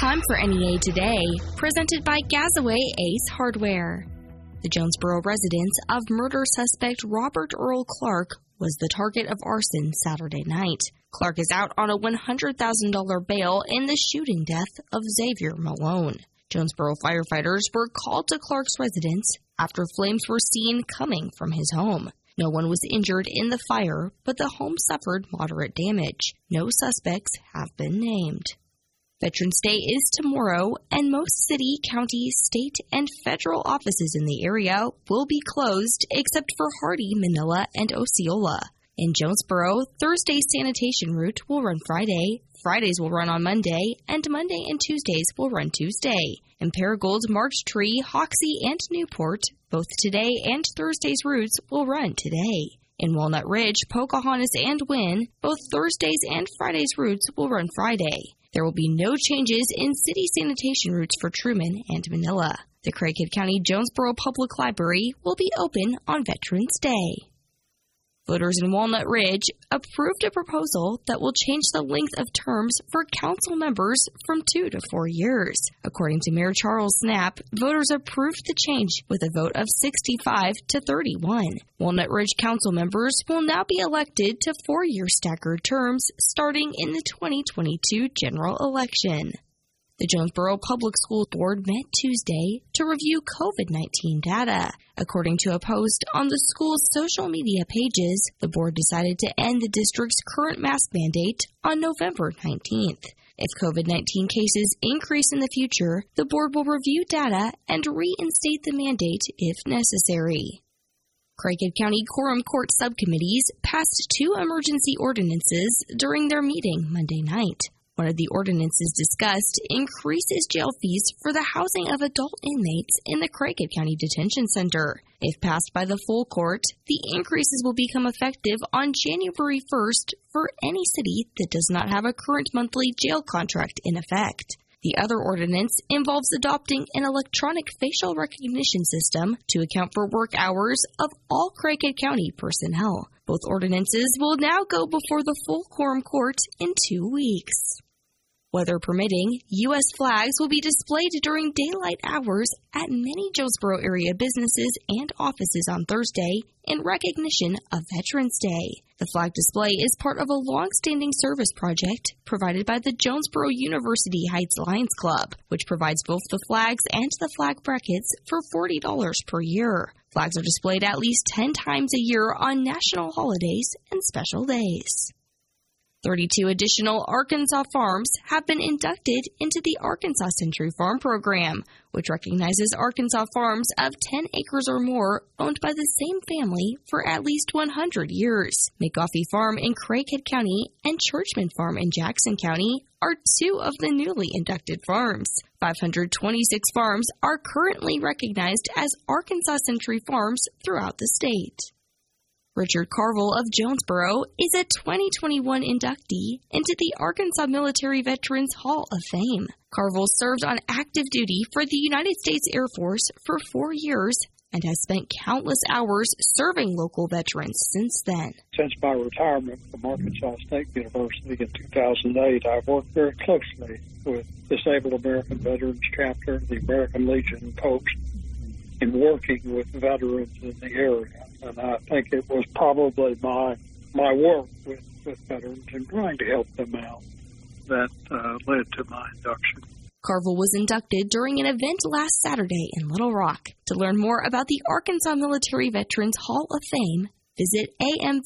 Time for NEA Today, presented by Gazaway Ace Hardware. The Jonesboro residence of murder suspect Robert Earl Clark was the target of arson Saturday night. Clark is out on a $100,000 bail in the shooting death of Xavier Malone. Jonesboro firefighters were called to Clark's residence after flames were seen coming from his home. No one was injured in the fire, but the home suffered moderate damage. No suspects have been named. Veterans Day is tomorrow, and most city, county, state, and federal offices in the area will be closed except for Hardy, Manila, and Osceola. In Jonesboro, Thursday's sanitation route will run Friday, Fridays will run on Monday, and Monday and Tuesdays will run Tuesday. In Paragould, Marked Tree, Hoxie, and Newport, both today and Thursday's routes will run today. In Walnut Ridge, Pocahontas, and Wynne, both Thursdays and Fridays routes will run Friday. There will be no changes in city sanitation routes for Trumann and Manila. The Craighead County Jonesboro Public Library will be open on Veterans Day. Voters in Walnut Ridge approved a proposal that will change the length of terms for council members from two to four years. According to Mayor Charles Snapp, voters approved the change with a vote of 65 to 31. Walnut Ridge council members will now be elected to four year staggered terms starting in the 2022 general election. The Jonesboro Public School Board met Tuesday to review COVID 19 data. According to a post on the school's social media pages, the board decided to end the district's current mask mandate on November 19th. If COVID 19 cases increase in the future, the board will review data and reinstate the mandate if necessary. Craighead County Quorum Court subcommittees passed two emergency ordinances during their meeting Monday night. One of the ordinances discussed increases jail fees for the housing of adult inmates in the Craighead County Detention Center. If passed by the full court, the increases will become effective on January 1st for any city that does not have a current monthly jail contract in effect. The other ordinance involves adopting an electronic facial recognition system to account for work hours of all Craighead County personnel. Both ordinances will now go before the full quorum court in two weeks. Weather permitting, U.S. flags will be displayed during daylight hours at many Jonesboro area businesses and offices on Thursday in recognition of Veterans Day. The flag display is part of a long-standing service project provided by the Jonesboro University Heights Lions Club, which provides both the flags and the flag brackets for $40 per year. Flags are displayed at least 10 times a year on national holidays and special days. 32 additional Arkansas farms have been inducted into the Arkansas Century Farm Program, which recognizes Arkansas farms of 10 acres or more owned by the same family for at least 100 years. McGoffey Farm in Craighead County and Churchman Farm in Jackson County are two of the newly inducted farms. 526 farms are currently recognized as Arkansas Century Farms throughout the state. Richard Carville of Jonesboro is a 2021 inductee into the Arkansas Military Veterans Hall of Fame. Carville served on active duty for the United States Air Force for four years and has spent countless hours serving local veterans since then. Since my retirement from Arkansas State University in 2008, I've worked very closely with Disabled American Veterans Chapter, the American Legion Post, in working with veterans in the area and I think it was probably my my work with, with veterans and trying to help them out that uh, led to my induction. Carville was inducted during an event last Saturday in Little Rock. To learn more about the Arkansas Military Veterans Hall of Fame, visit amvhof.org.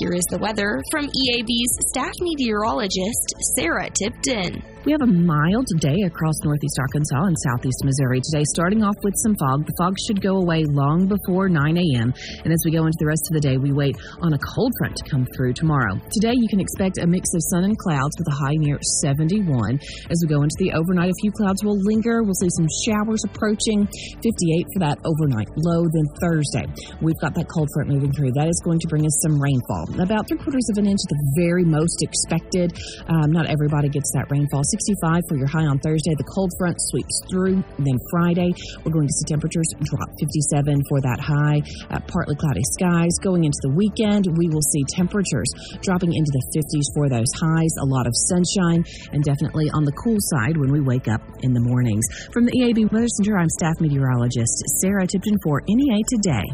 Here is the weather from EAB's staff meteorologist, Sarah Tipton. We have a mild day across northeast Arkansas and southeast Missouri today, starting off with some fog. The fog should go away long before 9 a.m. And as we go into the rest of the day, we wait on a cold front to come through tomorrow. Today, you can expect a mix of sun and clouds with a high near 71. As we go into the overnight, a few clouds will linger. We'll see some showers approaching 58 for that overnight low. Then Thursday, we've got that cold front moving through. That is going to bring us some rainfall, about three quarters of an inch at the very most expected. Um, not everybody gets that rainfall 65 for your high on Thursday. The cold front sweeps through. Then Friday, we're going to see temperatures drop 57 for that high. Uh, partly cloudy skies. Going into the weekend, we will see temperatures dropping into the 50s for those highs. A lot of sunshine and definitely on the cool side when we wake up in the mornings. From the EAB Weather Center, I'm staff meteorologist Sarah Tipton for NEA Today.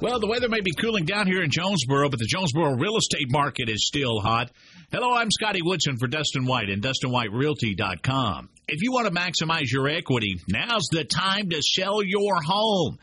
Well, the weather may be cooling down here in Jonesboro, but the Jonesboro real estate market is still hot. Hello, I'm Scotty Woodson for Dustin White and DustinWhiteRealty.com. If you want to maximize your equity, now's the time to sell your home.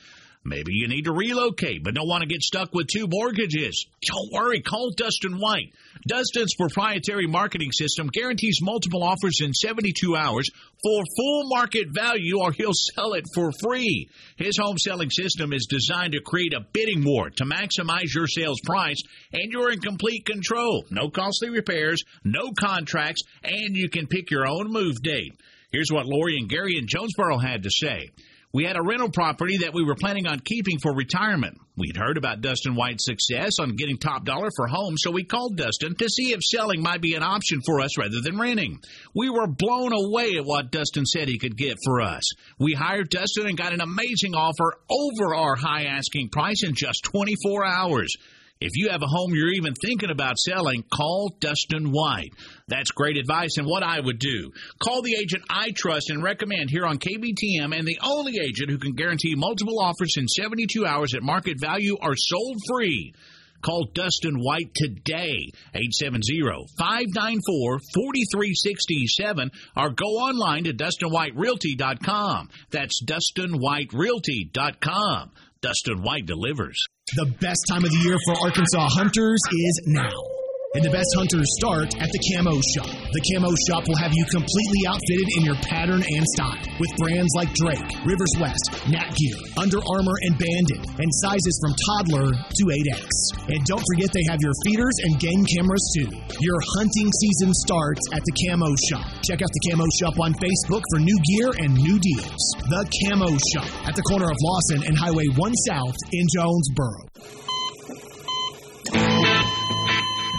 Maybe you need to relocate but don't want to get stuck with two mortgages. Don't worry, call Dustin White. Dustin's proprietary marketing system guarantees multiple offers in 72 hours for full market value or he'll sell it for free. His home selling system is designed to create a bidding war to maximize your sales price and you're in complete control. No costly repairs, no contracts, and you can pick your own move date. Here's what Lori and Gary in Jonesboro had to say. We had a rental property that we were planning on keeping for retirement. We'd heard about Dustin White's success on getting top dollar for homes, so we called Dustin to see if selling might be an option for us rather than renting. We were blown away at what Dustin said he could get for us. We hired Dustin and got an amazing offer over our high asking price in just 24 hours. If you have a home you're even thinking about selling, call Dustin White. That's great advice and what I would do. Call the agent I trust and recommend here on KBTM and the only agent who can guarantee multiple offers in 72 hours at market value are sold free. Call Dustin White today, 870-594-4367, or go online to DustinWhiteRealty.com. That's DustinWhiteRealty.com. Dustin White delivers. The best time of the year for Arkansas hunters is now. And the best hunters start at the Camo Shop. The Camo Shop will have you completely outfitted in your pattern and style with brands like Drake, Rivers West, Nat Gear, Under Armour, and Bandit, and sizes from toddler to 8X. And don't forget they have your feeders and game cameras too. Your hunting season starts at the Camo Shop. Check out the Camo Shop on Facebook for new gear and new deals. The Camo Shop at the corner of Lawson and Highway 1 South in Jonesboro.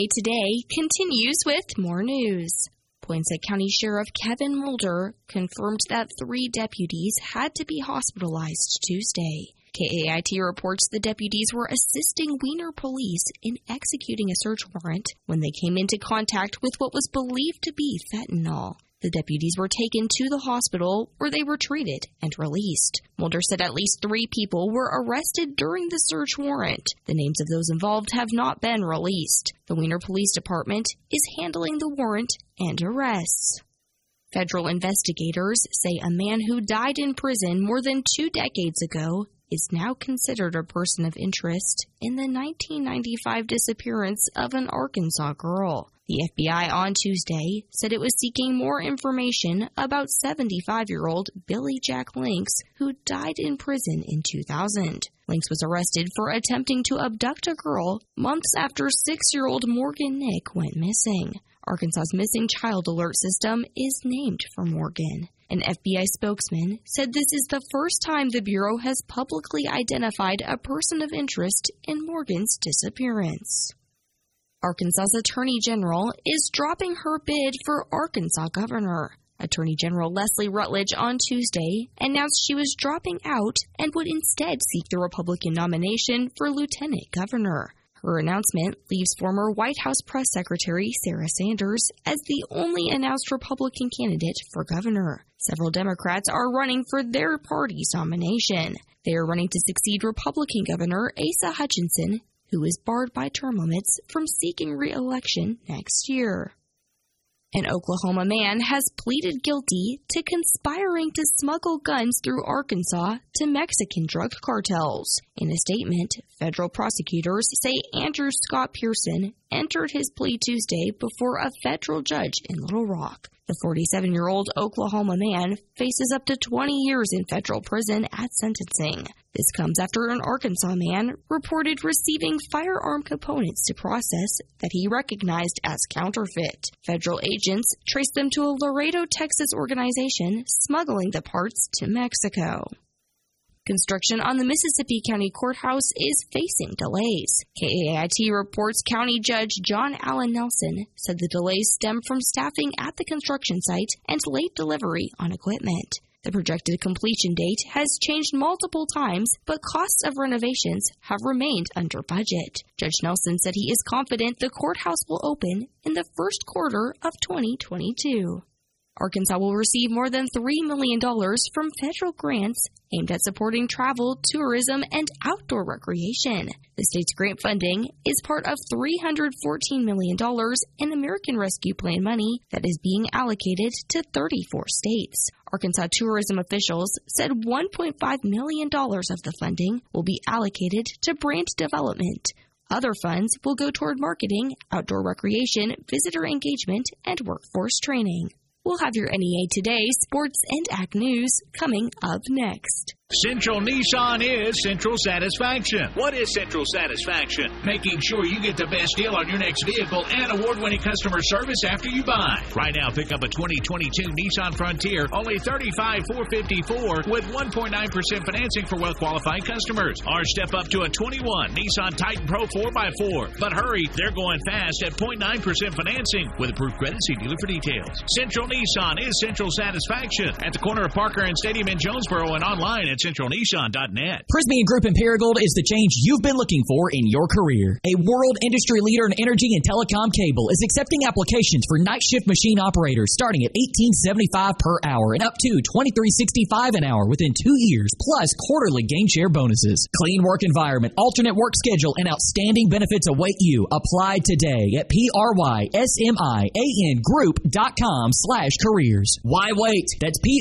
NEA Today continues with more news. Poinsett County Sheriff Kevin Molder confirmed that three deputies had to be hospitalized Tuesday. KAIT reports the deputies were assisting Weiner police in executing a search warrant when they came into contact with what was believed to be fentanyl. The deputies were taken to the hospital where they were treated and released. Molder said at least three people were arrested during the search warrant. The names of those involved have not been released. The Weiner Police Department is handling the warrant and arrests. Federal investigators say a man who died in prison more than two decades ago is now considered a person of interest in the 1995 disappearance of an Arkansas girl. The FBI on Tuesday said it was seeking more information about 75 year old Billy Jack Lincks, who died in prison in 2000. Lincks was arrested for attempting to abduct a girl months after six year old Morgan Nick went missing. Arkansas's missing child alert system is named for Morgan. An FBI spokesman said this is the first time the Bureau has publicly identified a person of interest in Morgan's disappearance. Arkansas's Attorney General is dropping her bid for Arkansas governor. Attorney General Leslie Rutledge on Tuesday announced she was dropping out and would instead seek the Republican nomination for lieutenant governor. Her announcement leaves former White House Press Secretary Sarah Sanders as the only announced Republican candidate for governor. Several Democrats are running for their party's nomination. They are running to succeed Republican Governor Asa Hutchinson, who is barred by term limits from seeking re election next year. An Oklahoma man has pleaded guilty to conspiring to smuggle guns through Arkansas to Mexican drug cartels. In a statement, federal prosecutors say Andrew Scott Pearson entered his plea Tuesday before a federal judge in Little Rock. The 47 year old Oklahoma man faces up to 20 years in federal prison at sentencing. This comes after an Arkansas man reported receiving firearm components to process that he recognized as counterfeit. Federal agents traced them to a Laredo, Texas organization smuggling the parts to Mexico. Construction on the Mississippi County Courthouse is facing delays. KAIT reports County Judge John Allen Nelson said the delays stem from staffing at the construction site and late delivery on equipment. The projected completion date has changed multiple times, but costs of renovations have remained under budget. Judge Nelson said he is confident the courthouse will open in the first quarter of 2022. Arkansas will receive more than $3 million from federal grants aimed at supporting travel, tourism, and outdoor recreation. The state's grant funding is part of $314 million in American Rescue Plan money that is being allocated to 34 states. Arkansas tourism officials said $1.5 million of the funding will be allocated to brand development. Other funds will go toward marketing, outdoor recreation, visitor engagement, and workforce training. We'll have your NEA Today, sports, and ag news coming up next. Central Nissan is Central Satisfaction. What is Central Satisfaction? Making sure you get the best deal on your next vehicle and award-winning customer service after you buy. Right now, pick up a 2022 Nissan Frontier, only $35,454 with 1.9% financing for well-qualified customers. Or step up to a 21 Nissan Titan Pro 4x4. But hurry, they're going fast at 0.9% financing with approved credit. See dealer for details. Central Nissan is Central Satisfaction at the corner of Parker and Stadium in Jonesboro and online at centralnissan.net. Prysmian Group Imperial Gold is the change you've been looking for in your career. A world industry leader in energy and telecom cable is accepting applications for night shift machine operators starting at $18.75 per hour and up to $23.65 an hour within two years, plus quarterly gain share bonuses. Clean work environment, alternate work schedule, and outstanding benefits await you. Apply today at prysmian group.com slash careers. Why wait? That's prysmian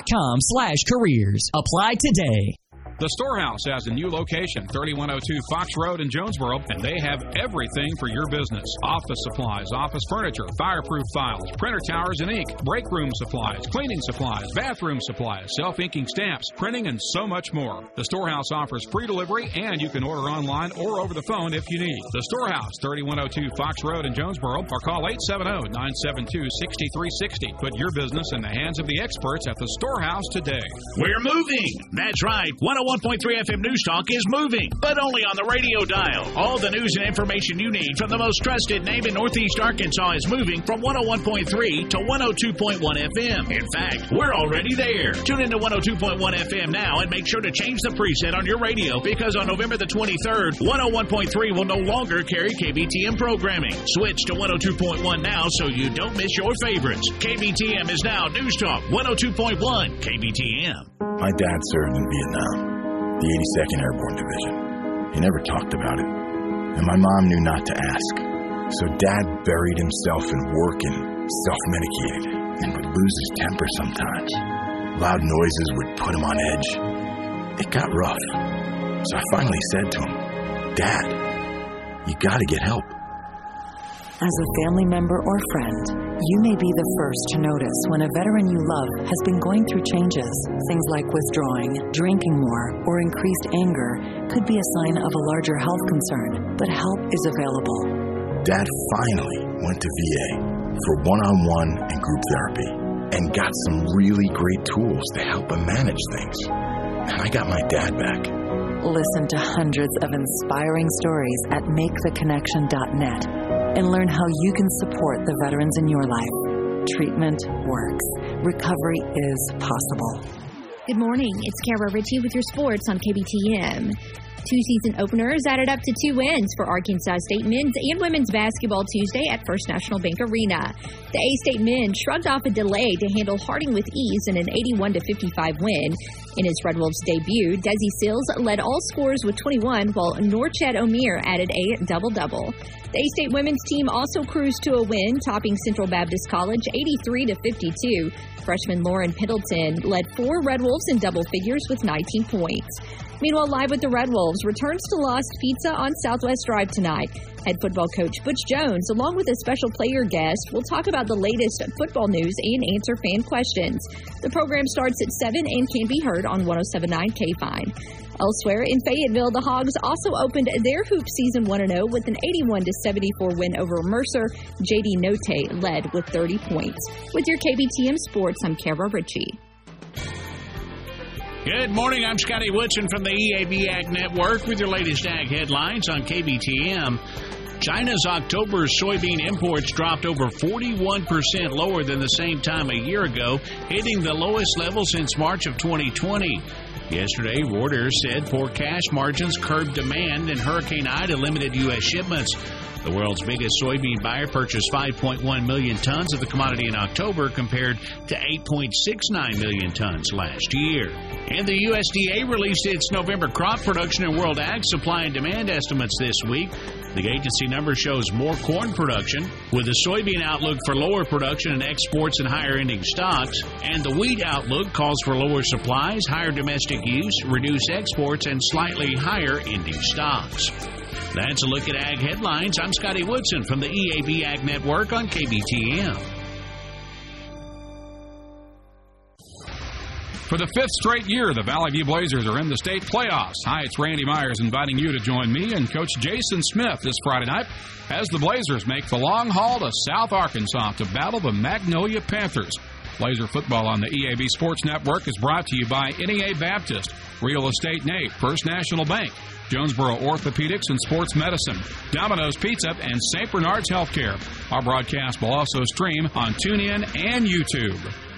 group.com slash careers. Apply today. The Storehouse has a new location, 3102 Fox Road in Jonesboro, and they have everything for your business office supplies, office furniture, fireproof files, printer towers and ink, break room supplies, cleaning supplies, bathroom supplies, self inking stamps, printing, and so much more. The Storehouse offers free delivery, and you can order online or over the phone if you need. The Storehouse, 3102 Fox Road in Jonesboro, or call 870 972 6360. Put your business in the hands of the experts at the Storehouse today. We're moving. That's right. 101. 101.3 FM News Talk is moving, but only on the radio dial. All the news and information you need from the most trusted name in Northeast Arkansas is moving from 101.3 to 102.1 FM. In fact, we're already there. Tune into 102.1 FM now and make sure to change the preset on your radio because on November the 23rd, 101.3 will no longer carry KBTM programming. Switch to 102.1 now so you don't miss your favorites. KBTM is now News Talk 102.1 KBTM. My dad served in Vietnam the 82nd Airborne Division. He never talked about it, and my mom knew not to ask. So dad buried himself in work and self medicated and would lose his temper sometimes. Loud noises would put him on edge. It got rough. So I finally said to him, Dad, you gotta get help. As a family member or friend, you may be the first to notice when a veteran you love has been going through changes. Things like withdrawing, drinking more, or increased anger could be a sign of a larger health concern, but help is available. Dad finally went to VA for one on one and group therapy and got some really great tools to help him manage things. And I got my dad back. Listen to hundreds of inspiring stories at maketheconnection.net and learn how you can support the veterans in your life. Treatment works. Recovery is possible. Good morning. It's Kara Ritchie with your sports on KBTM. Two season openers added up to two wins for Arkansas State men's and women's basketball Tuesday at First National Bank Arena. The A State men shrugged off a delay to handle Harding with ease in an 81 55 win. In his Red Wolves debut, Desi Sills led all scorers with 21, while Norchad Omier added a double double. The A State women's team also cruised to a win, topping Central Baptist College 83 52. Freshman Lauren Pendleton led four Red Wolves in double figures with 19 points. Meanwhile, Live with the Red Wolves returns to Lost Pizza on Southwest Drive tonight. Head football coach Butch Jones, along with a special player guest, will talk about the latest football news and answer fan questions. The program starts at 7 and can be heard on 1079 K Fine. Elsewhere in Fayetteville, the Hogs also opened their hoop season 1 0 with an 81 74 win over Mercer. JD Notae led with 30 points. With your KBTM Sports, I'm Kara Ritchie. Good morning. I'm Scotty Woodson from the EAB Ag Network with your latest ag headlines on KBTM. China's October soybean imports dropped over 41% lower than the same time a year ago, hitting the lowest level since March of 2020. Yesterday, Reuters said poor cash margins curbed demand and Hurricane Ida limited U.S. shipments. The world's biggest soybean buyer purchased 5.1 million tons of the commodity in October compared to 8.69 million tons last year. And the USDA released its November crop production and world ag supply and demand estimates this week. The agency number shows more corn production, with the soybean outlook for lower production and exports and higher ending stocks, and the wheat outlook calls for lower supplies, higher domestic use, reduced exports, and slightly higher ending stocks. That's a look at Ag Headlines. I'm Scotty Woodson from the EAB Ag Network on KBTM. For the fifth straight year, the Valley View Blazers are in the state playoffs. Hi, it's Randy Myers inviting you to join me and Coach Jason Smith this Friday night as the Blazers make the long haul to South Arkansas to battle the Magnolia Panthers. Blazer football on the EAB Sports Network is brought to you by NEA Baptist, Real Estate Nate, First National Bank, Jonesboro Orthopedics and Sports Medicine, Domino's Pizza, and St. Bernard's Healthcare. Our broadcast will also stream on TuneIn and YouTube.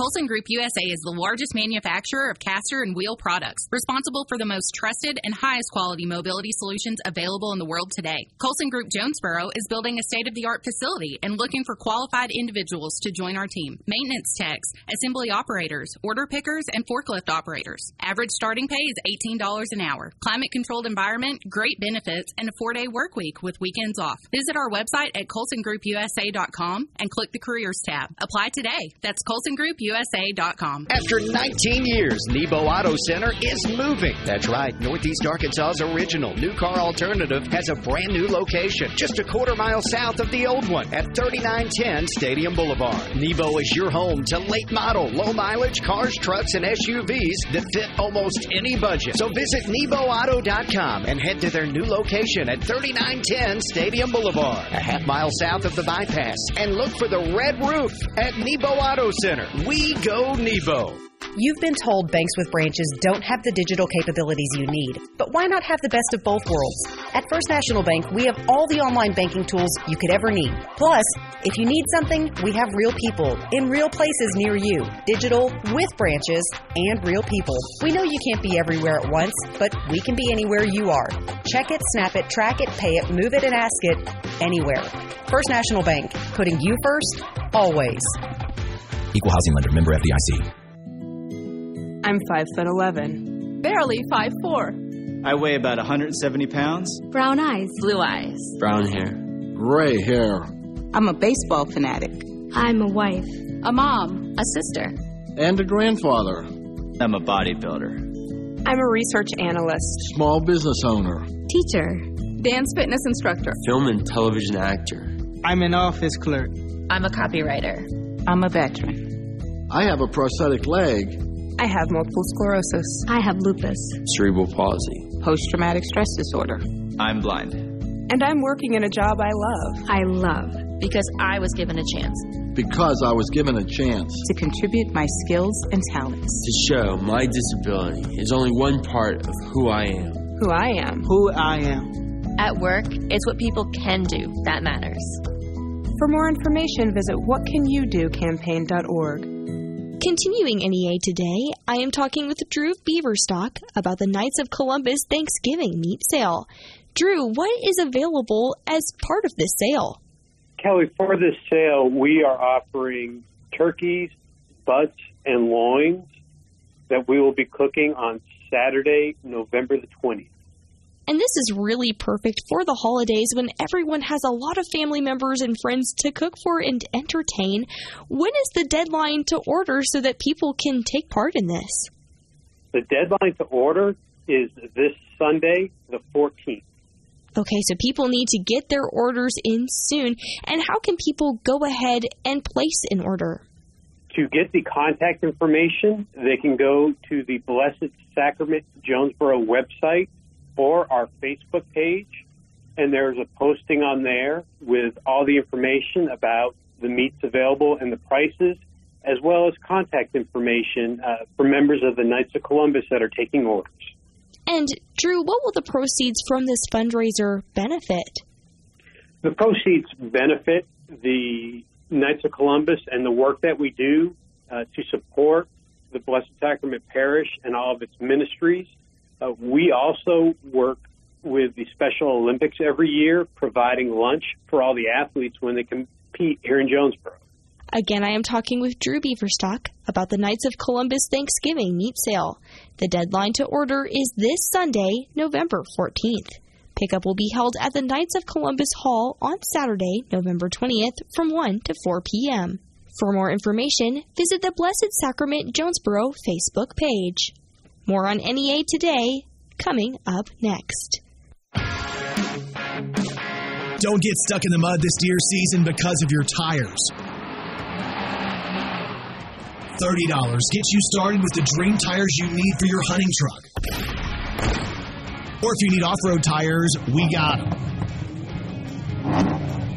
Colson Group USA is the largest manufacturer of caster and wheel products, responsible for the most trusted and highest quality mobility solutions available in the world today. Colson Group Jonesboro is building a state of the art facility and looking for qualified individuals to join our team. Maintenance techs, assembly operators, order pickers, and forklift operators. Average starting pay is $18 an hour. Climate controlled environment, great benefits, and a four day work week with weekends off. Visit our website at colsongroupusa.com and click the careers tab. Apply today. That's Colson Group USA. USA.com. After 19 years, Nebo Auto Center is moving. That's right. Northeast Arkansas's original new car alternative has a brand new location just a quarter mile south of the old one at 3910 Stadium Boulevard. Nebo is your home to late model, low mileage cars, trucks, and SUVs that fit almost any budget. So visit NeboAuto.com and head to their new location at 3910 Stadium Boulevard, a half mile south of the bypass, and look for the red roof at Nebo Auto Center. We go Nebo. You've been told banks with branches don't have the digital capabilities you need, but why not have the best of both worlds? At First National Bank, we have all the online banking tools you could ever need. Plus, if you need something, we have real people in real places near you, digital with branches and real people. We know you can't be everywhere at once, but we can be anywhere you are. Check it, snap it, track it, pay it, move it, and ask it anywhere. First National Bank, putting you first, always. Equal housing lender, member FDIC. I'm 5 foot 11. Barely 5 4. I weigh about 170 pounds. Brown eyes. Blue eyes. Brown hair. Gray hair. I'm a baseball fanatic. I'm a wife. A mom. A sister. And a grandfather. I'm a bodybuilder. I'm a research analyst. Small business owner. Teacher. Dance fitness instructor. Film and television actor. I'm an office clerk. I'm a copywriter. I'm a veteran. I have a prosthetic leg. I have multiple sclerosis. I have lupus. Cerebral palsy. Post traumatic stress disorder. I'm blind. And I'm working in a job I love. I love because I was given a chance. Because I was given a chance to contribute my skills and talents. To show my disability is only one part of who I am. Who I am. Who I am. At work, it's what people can do that matters. For more information, visit whatcanyoudocampaign.org. Continuing NEA today, I am talking with Drew Beaverstock about the Knights of Columbus Thanksgiving meat sale. Drew, what is available as part of this sale? Kelly, for this sale, we are offering turkeys, butts, and loins that we will be cooking on Saturday, November the 20th. And this is really perfect for the holidays when everyone has a lot of family members and friends to cook for and entertain. When is the deadline to order so that people can take part in this? The deadline to order is this Sunday, the 14th. Okay, so people need to get their orders in soon. And how can people go ahead and place an order? To get the contact information, they can go to the Blessed Sacrament Jonesboro website or our Facebook page, and there's a posting on there with all the information about the meats available and the prices, as well as contact information uh, for members of the Knights of Columbus that are taking orders. And Drew, what will the proceeds from this fundraiser benefit? The proceeds benefit the Knights of Columbus and the work that we do uh, to support the Blessed Sacrament Parish and all of its ministries. Uh, we also work with the Special Olympics every year, providing lunch for all the athletes when they compete here in Jonesboro. Again, I am talking with Drew Beaverstock about the Knights of Columbus Thanksgiving meat sale. The deadline to order is this Sunday, November 14th. Pickup will be held at the Knights of Columbus Hall on Saturday, November 20th from 1 to 4 p.m. For more information, visit the Blessed Sacrament Jonesboro Facebook page. More on NEA today, coming up next. Don't get stuck in the mud this deer season because of your tires. $30 gets you started with the dream tires you need for your hunting truck. Or if you need off road tires, we got them.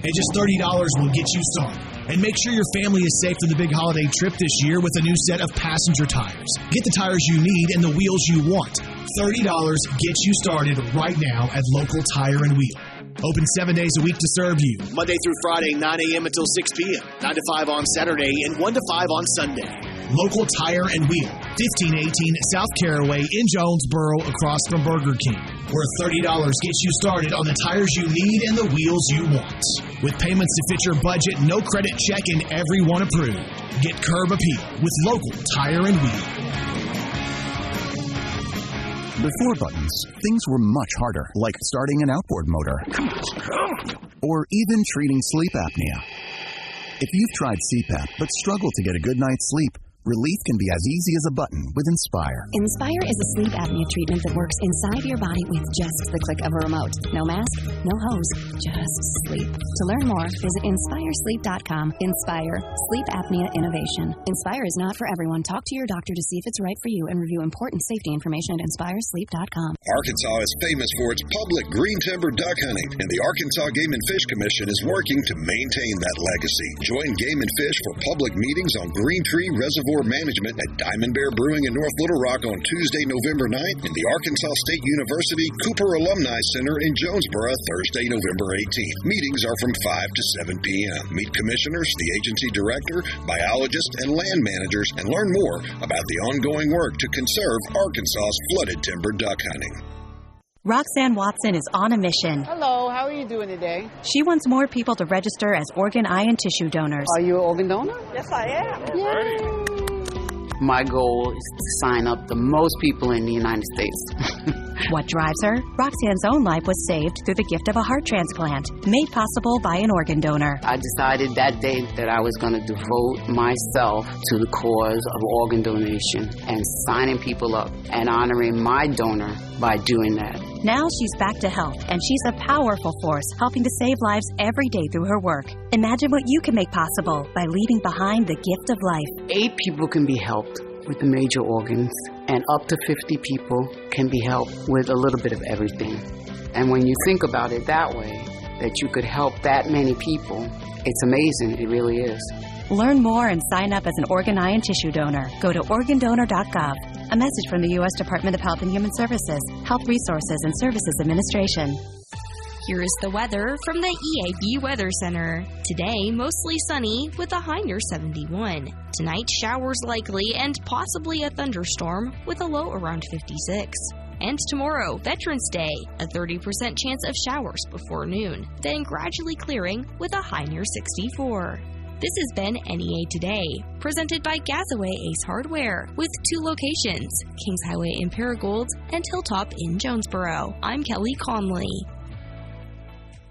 And just $30 will get you started. And make sure your family is safe for the big holiday trip this year with a new set of passenger tires. Get the tires you need and the wheels you want. $30 gets you started right now at local tire and wheel. Open seven days a week to serve you. Monday through Friday, 9 a.m. until 6 p.m., 9 to 5 on Saturday, and 1 to 5 on Sunday. Local Tire and Wheel, 1518 South Caraway in Jonesboro, across from Burger King, where $30 gets you started on the tires you need and the wheels you want. With payments to fit your budget, no credit check, and everyone approved. Get curb appeal with local Tire and Wheel. Before buttons, things were much harder, like starting an outboard motor. Or even treating sleep apnea. If you've tried CPAP but struggle to get a good night's sleep, Relief can be as easy as a button with Inspire. Inspire is a sleep apnea treatment that works inside your body with just the click of a remote. No mask, no hose, just sleep. To learn more, visit inspiresleep.com. Inspire, sleep apnea innovation. Inspire is not for everyone. Talk to your doctor to see if it's right for you and review important safety information at inspiresleep.com. Arkansas is famous for its public green timber duck hunting, and the Arkansas Game and Fish Commission is working to maintain that legacy. Join Game and Fish for public meetings on Green Tree Reservoir Management at Diamond Bear Brewing in North Little Rock on Tuesday, November 9th, and the Arkansas State University Cooper Alumni Center in Jonesboro Thursday, November 18th. Meetings are from 5 to 7 p.m. Meet commissioners, the agency director, biologists, and land managers, and learn more about the ongoing work to conserve Arkansas's flooded timber duck hunting. Roxanne Watson is on a mission. Hello, how are you doing today? She wants more people to register as organ, eye, and tissue donors. Are you an organ donor? Yes, I am. Yay. My goal is to sign up the most people in the United States. what drives her? Roxanne's own life was saved through the gift of a heart transplant, made possible by an organ donor. I decided that day that I was going to devote myself to the cause of organ donation and signing people up and honoring my donor by doing that. Now she's back to health, and she's a powerful force helping to save lives every day through her work. Imagine what you can make possible by leaving behind the gift of life. Eight people can be helped with the major organs, and up to 50 people can be helped with a little bit of everything. And when you think about it that way, that you could help that many people, it's amazing. It really is. Learn more and sign up as an organ, eye, and tissue donor. Go to organdonor.gov. A message from the U.S. Department of Health and Human Services, Health Resources and Services Administration. Here is the weather from the EAB Weather Center. Today, mostly sunny with a high near 71. Tonight, showers likely and possibly a thunderstorm with a low around 56. And tomorrow, Veterans Day, a 30% chance of showers before noon, then gradually clearing with a high near 64. This has been NEA Today, presented by Gazaway Ace Hardware, with two locations Kings Highway in Paragould and Hilltop in Jonesboro. I'm Kelly Conley.